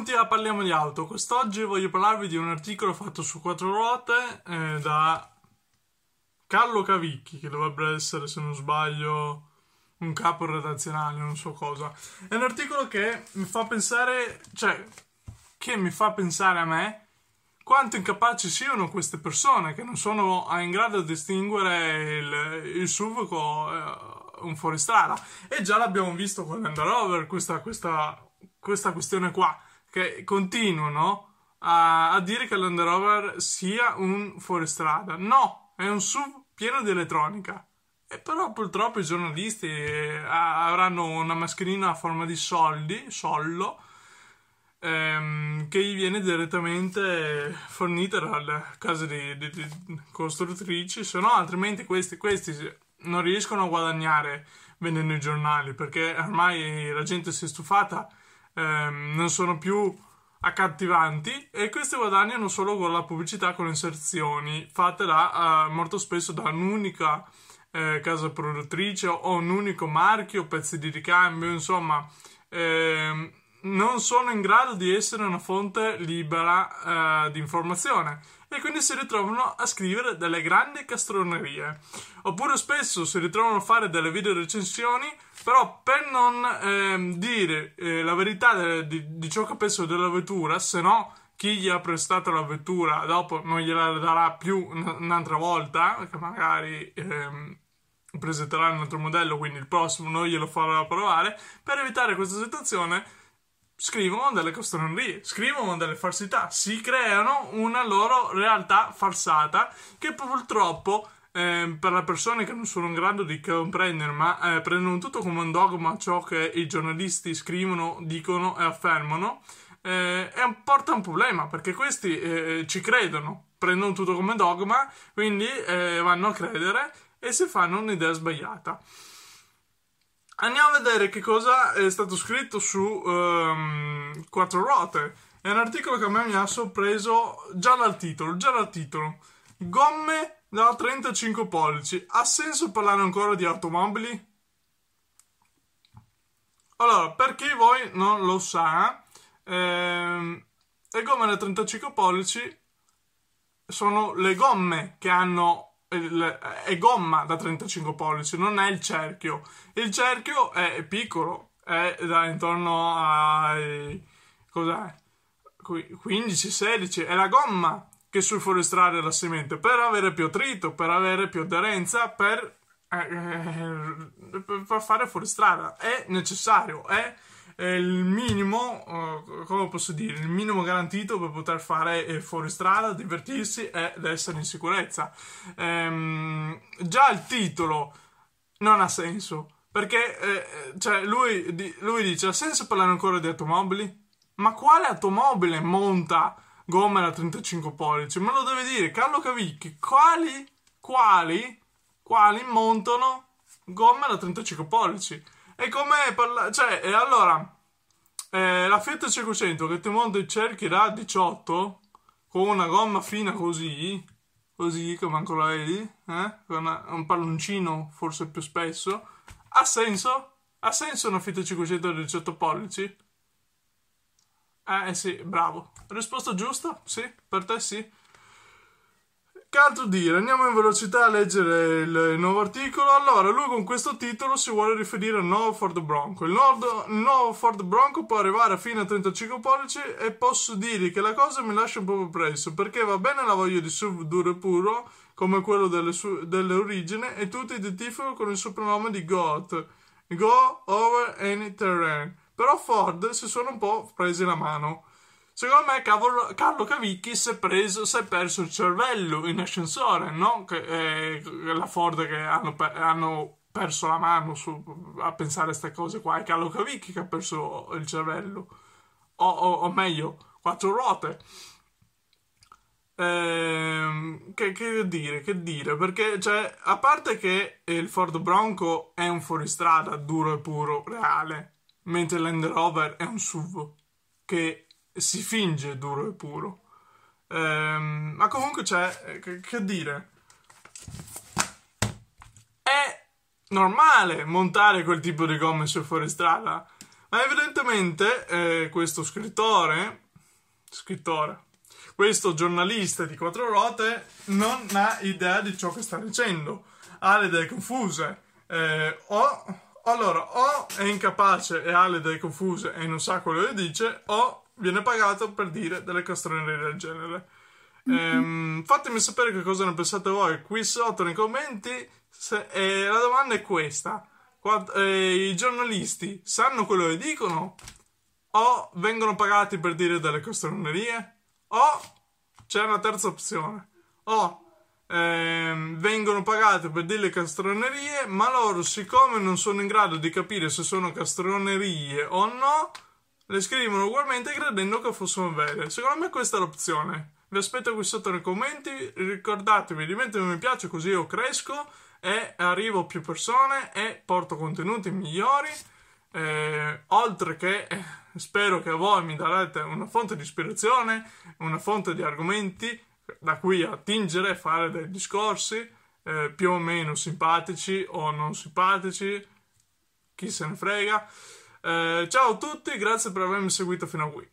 benvenuti a Parliamo di Auto. Quest'oggi voglio parlarvi di un articolo fatto su quattro ruote eh, da Carlo Cavicchi, che dovrebbe essere, se non sbaglio, un capo redazionale, non so cosa. È un articolo che mi fa pensare, cioè, che mi fa pensare a me quanto incapaci siano queste persone che non sono in grado di distinguere il, il SUV con eh, un fuoristrada. E già l'abbiamo visto con l'Under Rover, questa, questa questa questione qua, che continuano a, a dire che l'Land Rover sia un fuoristrada. No, è un SUV pieno di elettronica. E però purtroppo i giornalisti eh, avranno una mascherina a forma di soldi, sollo, ehm, che gli viene direttamente fornita dalle case di, di, di costruttrici, se no altrimenti questi, questi non riescono a guadagnare vendendo i giornali perché ormai la gente si è stufata ehm, non sono più accattivanti e questi guadagnano solo con la pubblicità con inserzioni fatte da, uh, molto spesso da un'unica eh, casa produttrice o un unico marchio, pezzi di ricambio, insomma, ehm, non sono in grado di essere una fonte libera eh, di informazione e quindi si ritrovano a scrivere delle grandi castronerie. Oppure spesso si ritrovano a fare delle video recensioni, però per non eh, dire eh, la verità de- di-, di ciò che penso della vettura, se no chi gli ha prestato la vettura dopo non gliela darà più un'altra volta, perché magari ehm, presenterà un altro modello, quindi il prossimo non glielo farà provare, per evitare questa situazione scrivono delle castronerie, scrivono delle falsità, si creano una loro realtà falsata che purtroppo eh, per le persone che non sono in grado di comprendere, ma eh, prendono tutto come un dogma ciò che i giornalisti scrivono, dicono e affermano, eh, è un, porta un problema perché questi eh, ci credono, prendono tutto come dogma, quindi eh, vanno a credere e si fanno un'idea sbagliata. Andiamo a vedere che cosa è stato scritto su um, Quattro Ruote. È un articolo che a me mi ha sorpreso già dal titolo, già dal titolo. Gomme da 35 pollici. Ha senso parlare ancora di automobili? Allora, per chi voi non lo sa, ehm, le gomme da 35 pollici sono le gomme che hanno è gomma da 35 pollici, non è il cerchio. Il cerchio è piccolo, è da intorno ai cos'è? 15-16, è la gomma che sul fuoristrada la semente per avere più attrito, per avere più aderenza, per, eh, eh per fare fuoristrada. È necessario, è il minimo, uh, come posso dire, il minimo garantito per poter fare eh, fuoristrada, divertirsi ed essere in sicurezza. Ehm, già il titolo non ha senso, perché eh, cioè lui, di, lui dice, ha senso parlare ancora di automobili? Ma quale automobile monta gomme da 35 pollici? Me lo deve dire Carlo Cavicchi, quali, quali, quali montano gomme da 35 pollici? E come parlare? Cioè, e allora, eh, la Fiat 500 che ti monta cerchi da 18 con una gomma fina così, così come ancora vedi, eh? con una, un palloncino forse più spesso, ha senso? Ha senso una Fiat 500 da 18 pollici? Eh sì, bravo. Risposta giusta? Sì, per te sì. Che altro dire? Andiamo in velocità a leggere il, nuovo articolo. Allora, lui con questo titolo si vuole riferire al nuovo Ford Bronco. Il nuovo, il nuovo Ford Bronco può arrivare fino a 35 pollici e posso dire che la cosa mi lascia un po' perplesso perché va bene la voglia di SUV duro e puro come quello delle, su- delle origini e tutti identificano con il soprannome di GOAT. Go over any terrain. Però Ford si sono un po' presi la mano. Secondo me cavolo, Carlo Cavicchi si è, preso, si è perso il cervello in ascensore, no? Che, eh, la Ford che hanno, hanno perso la mano su, a pensare a queste cose qua. È Carlo Cavicchi che ha perso il cervello. O, o, o meglio, quattro ruote. Ehm, che, che, dire, che dire? Perché, cioè, a parte che il Ford Bronco è un fuoristrada duro e puro, reale, mentre l'End Rover è un SUV che si finge duro e puro. Ehm, ma comunque c'è, che, che dire, è normale montare quel tipo di gomme sul fuoristrada. Ma evidentemente eh, questo scrittore, scrittore, questo giornalista di quattro ruote non ha idea di ciò che sta dicendo, ha le idee confuse. Eh, o, allora, o è incapace e ha le idee confuse e non sa quello che dice, o viene pagato per dire delle castronerie del genere. Ehm, fatemi sapere che cosa ne pensate voi qui sotto nei commenti. Se, eh, la domanda è questa: Quant- eh, I giornalisti sanno quello che dicono? O vengono pagati per dire delle castronerie? O c'è una terza opzione: o ehm, vengono pagati per dire castronerie, ma loro, siccome non sono in grado di capire se sono castronerie o no, le scrivono ugualmente credendo che fossero vere. Secondo me questa è l'opzione. Vi aspetto qui sotto nei commenti. Ricordatevi di mettere un mi piace così io cresco e arrivo a più persone e porto contenuti migliori. Eh, oltre che eh, spero che voi mi darete una fonte di ispirazione, una fonte di argomenti da cui attingere e fare dei discorsi eh, più o meno simpatici o non simpatici, chi se ne frega. Eh, ciao a tutti, grazie per avermi seguito fino a qui.